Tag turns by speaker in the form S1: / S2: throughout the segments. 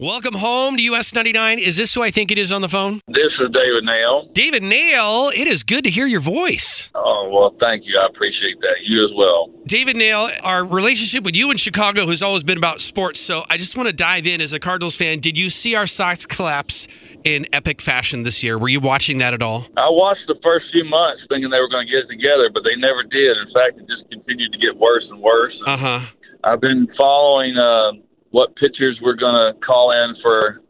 S1: Welcome home to US 99. Is this who I think it is on the phone?
S2: This is David Nail.
S1: David Nail, it is good to hear your voice.
S2: Oh, well, thank you. I appreciate that. You as well.
S1: David Nail, our relationship with you in Chicago has always been about sports. So I just want to dive in as a Cardinals fan. Did you see our Sox collapse in epic fashion this year? Were you watching that at all?
S2: I watched the first few months thinking they were going to get it together, but they never did. In fact, it just continued to get worse and worse.
S1: Uh huh.
S2: I've been following uh, what pitchers we're going to call in for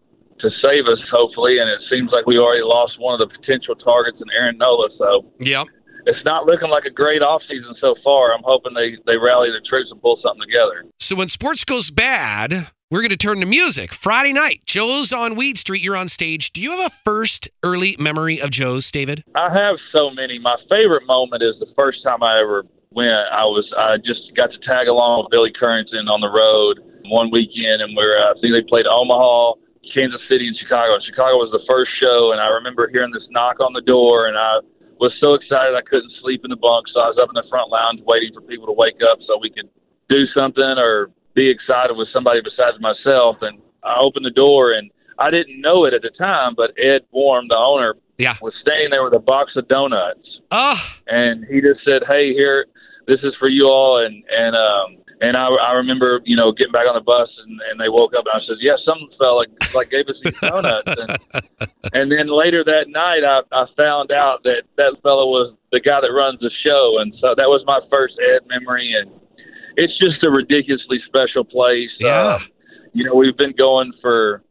S2: to save us, hopefully, and it seems like we already lost one of the potential targets in Aaron Nola. So
S1: Yep.
S2: it's not looking like a great offseason so far. I'm hoping they, they rally the troops and pull something together.
S1: So when sports goes bad, we're going to turn to music. Friday night, Joe's on Weed Street. You're on stage. Do you have a first early memory of Joe's, David?
S2: I have so many. My favorite moment is the first time I ever went. I was I just got to tag along with Billy Currington on the road one weekend, and we're uh, I think they played Omaha, Kansas City, and Chicago. And Chicago was the first show, and I remember hearing this knock on the door, and I was so excited I couldn't sleep in the bunk, so I was up in the front lounge waiting for people to wake up so we could do something or be excited with somebody besides myself. And I opened the door, and I didn't know it at the time, but Ed Warm, the owner,
S1: Yeah.
S2: was standing there with a box of donuts
S1: Oh,
S2: and he just said, "Hey, here, this is for you all." And and um and I I remember you know getting back on the bus and, and they woke up and I said, "Yeah, some fella like gave us these donuts." And, and then later that night, I I found out that that fella was the guy that runs the show, and so that was my first Ed memory, and it's just a ridiculously special place.
S1: Yeah.
S2: Uh, you know, we've been going for.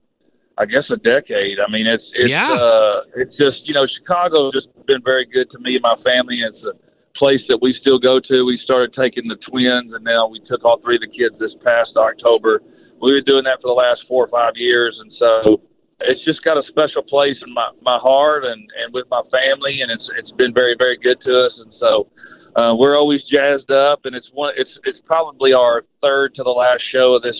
S2: I guess a decade. I mean, it's it's
S1: Yeah.
S2: uh, it's just you know Chicago's just been very good to me and my family. It's a place that we still go to. We started taking the twins, and now we took all three of the kids this past October. We've been doing that for the last four or five years, and so it's just got a special place in my my heart and and with my family, and it's it's been very very good to us, and so. Uh, we're always jazzed up, and it's one. It's it's probably our third to the last show of this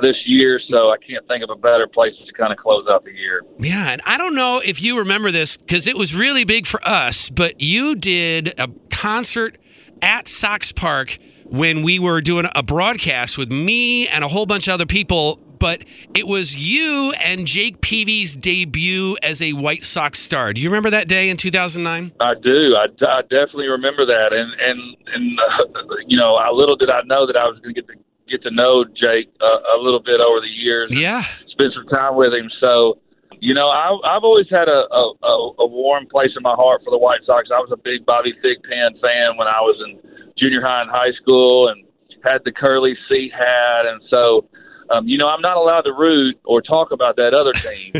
S2: this year, so I can't think of a better place to kind of close out the year.
S1: yeah. And I don't know if you remember this because it was really big for us, but you did a concert at Sox Park when we were doing a broadcast with me and a whole bunch of other people. But it was you and Jake Peavy's debut as a White Sox star. Do you remember that day in 2009?
S2: I do. I, I definitely remember that, and and and uh, you know, I little did I know that I was going to get to get to know Jake uh, a little bit over the years.
S1: Yeah.
S2: spend some time with him. So, you know, I, I've always had a, a, a, warm place in my heart for the White Sox. I was a big Bobby Thigpen fan when I was in junior high and high school, and had the curly seat hat, and so. Um, you know, I'm not allowed to root or talk about that other team,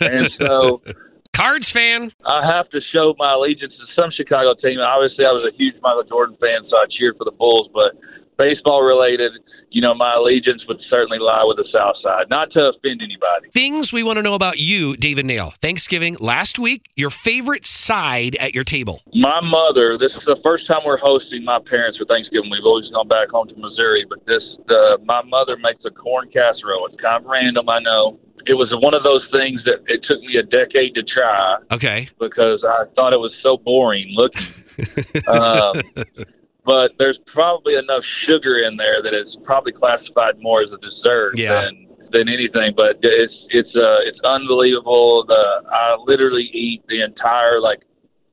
S2: and so
S1: Cards fan.
S2: I have to show my allegiance to some Chicago team. Obviously, I was a huge Michael Jordan fan, so I cheered for the Bulls. But baseball related, you know, my allegiance would certainly lie with the South Side. Not to offend anybody.
S1: Things we want to know about you, David Nail. Thanksgiving last week, your favorite side at your table.
S2: My mother. This is the first time we're hosting my parents for Thanksgiving. We've always gone back home to Missouri, but this, uh, my mother makes a corn casserole. It's kind of random, I know. It was one of those things that it took me a decade to try
S1: Okay.
S2: because I thought it was so boring looking. um, but there's probably enough sugar in there that it's probably classified more as a dessert
S1: Yeah.
S2: than than anything. But it's it's uh it's unbelievable. The I literally eat the entire like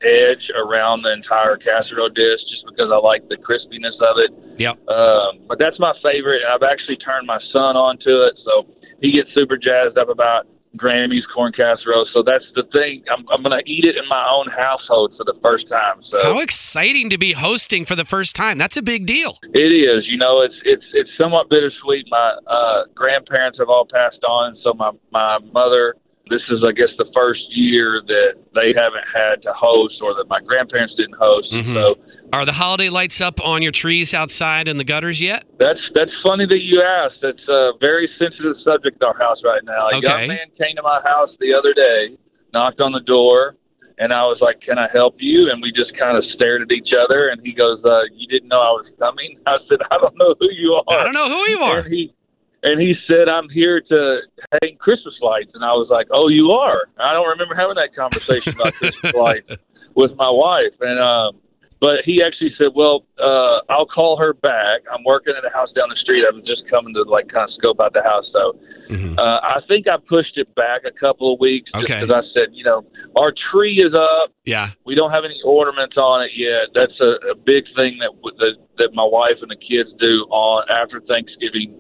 S2: edge around the entire casserole dish just because I like the crispiness of it.
S1: Yep.
S2: Um, but that's my favorite. I've actually turned my son onto it, so he gets super jazzed up about Grammy's corn casserole. So that's the thing. I'm, I'm going to eat it in my own household for the first time. So
S1: How exciting to be hosting for the first time. That's a big deal.
S2: it is. You know, it's it's it's somewhat bittersweet. My uh, grandparents have all passed on, so my my mother. This is, I guess, the first year that they haven't had to host, or that my grandparents didn't host.
S1: Mhm.
S2: So
S1: Are the holiday lights up on your trees outside in the gutters yet?
S2: That's that's funny that you asked. That's a very sensitive subject in our house right now. A
S1: Okay.
S2: young man came to my house the other day, knocked on the door, and I was like, "Can I help you?" And we just kind of stared at each other. And he goes, uh, "You didn't know I was coming?" I said, "I don't know who you are."
S1: I don't know who you are.
S2: And he and he said, "I'm here to hang Christmas lights." And I was like, "Oh, you are?" I don't remember having that conversation about Christmas lights with my wife. And um, but he actually said, "Well, uh, I'll call her back. I'm working at a house down the street. I'm just coming to like kind of scope out the house, though."
S1: Mhm.
S2: Uh, I think I pushed it back a couple of weeks just
S1: Okay.
S2: because I said, you know, our tree is up.
S1: Yeah.
S2: We don't have any ornaments on it yet. That's a, a big thing that, that that my wife and the kids do on after Thanksgiving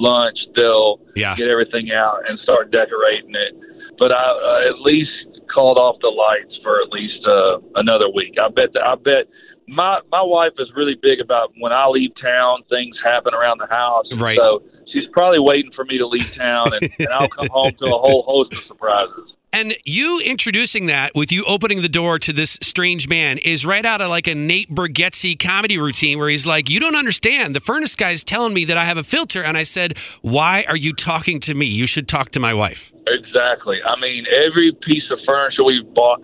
S2: lunch. They'll
S1: Yeah.
S2: get everything out and start decorating it. But I uh, at least called off the lights for at least uh, another week. I bet that I bet my my wife is really big about when I leave town, things happen around the house.
S1: Right.
S2: So she's probably waiting for me to leave town, and, and I'll come home to a whole host of surprises.
S1: And you introducing that with you opening the door to this strange man is right out of like a Nate Bargatze comedy routine where he's like, You don't understand. The furnace guy's telling me that I have a filter. And I said, Why are you talking to me? You should talk to my wife.
S2: Exactly. I mean, every piece of furniture we've bought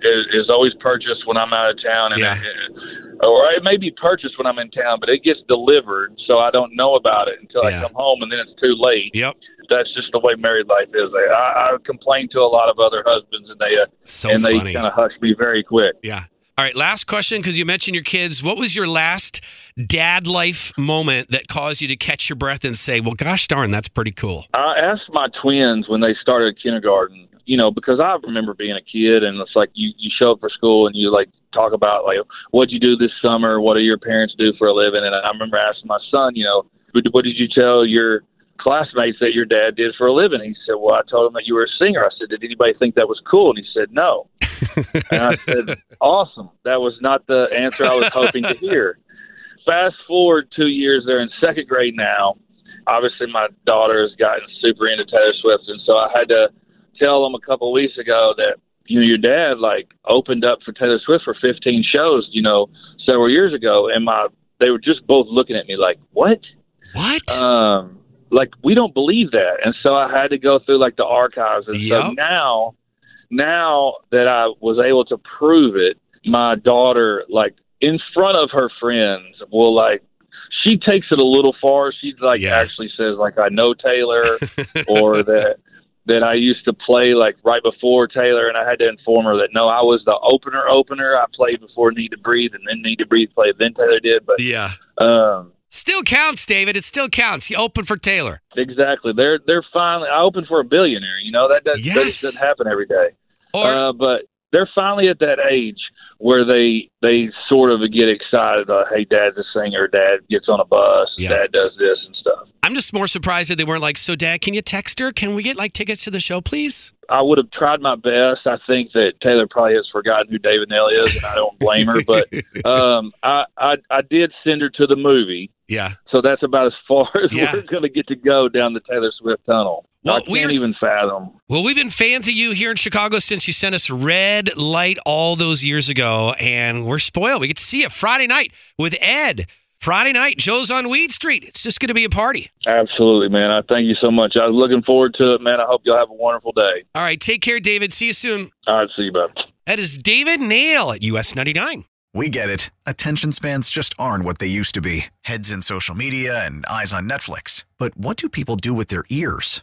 S2: is, is always purchased when I'm out of town, and
S1: Yeah.
S2: it, or it may be purchased when I'm in town, but it gets delivered, so I don't know about it until
S1: Yeah.
S2: I come home, and then it's too late.
S1: Yep.
S2: That's just the way married life is. I, I, I complain to a lot of other husbands, and they uh,
S1: So
S2: and they kind of hush me very quick.
S1: Yeah. All right. Last question because you mentioned your kids. What was your last dad life moment that caused you to catch your breath and say, Well, gosh darn, that's pretty cool?
S2: I asked my twins when they started kindergarten, you know, because I remember being a kid and it's like you, you show up for school and you like talk about like what'd you do this summer, what do your parents do for a living, and I remember asking my son, you know, what did you tell your classmates that your dad did for a living? He said, well, I told him that you were a singer. I said, did anybody think that was cool? And he said, no. and I said, awesome. That was not the answer I was hoping to hear. Fast forward two years, they're in second grade now obviously my daughter has gotten super into Taylor Swift, and so I had to tell them a couple of weeks ago that you know your dad like opened up for Taylor Swift for 15 shows, you know, several years ago, and my they were just both looking at me like, what?
S1: What?
S2: Um, like we don't believe that, and so I had to go through like the archives, and so now, now that I was able to prove it, my daughter like in front of her friends will like she takes it a little far. She like
S1: Yeah.
S2: actually says like I know Taylor or that that I used to play like right before Taylor and I had to inform her that no, I was the opener opener. I played before Need to Breathe and then Need to Breathe played then Taylor did. But
S1: yeah.
S2: um
S1: Still counts, David. It still counts. You open for Taylor.
S2: exactly. They're they're finally I opened for a billionaire, you know, that does
S1: Yes.
S2: that doesn't happen every day.
S1: Or
S2: uh, but they're finally at that age where they they sort of get excited. Uh, hey, dad's a singer. Dad gets on a bus.
S1: Yeah.
S2: Dad does this and stuff.
S1: I'm just more surprised that they weren't like, so dad, can you text her? Can we get like tickets to the show, please?
S2: I would have tried my best. I think that Taylor probably has forgotten who David Nail is, and I don't blame her. But um, I, I I did send her to the movie,
S1: yeah.
S2: so that's about as far as
S1: Yeah.
S2: we're going to get to go down the Taylor Swift tunnel.
S1: Well,
S2: I can't
S1: we were-
S2: even fathom.
S1: Well, we've been fans of you here in Chicago since you sent us Red Light all those years ago, and we're spoiled. We get to see you Friday night with Ed. Friday night, Joe's on Weed Street. It's just going to be a party.
S2: Absolutely, man. I thank you so much. I was looking forward to it, man. I hope you'll have a wonderful day.
S1: All right, take care, David. See you soon.
S2: All right, see you, bud.
S1: That is David Nail at US 99.
S3: We get it. Attention spans just aren't what they used to be heads in social media and eyes on Netflix. But what do people do with their ears?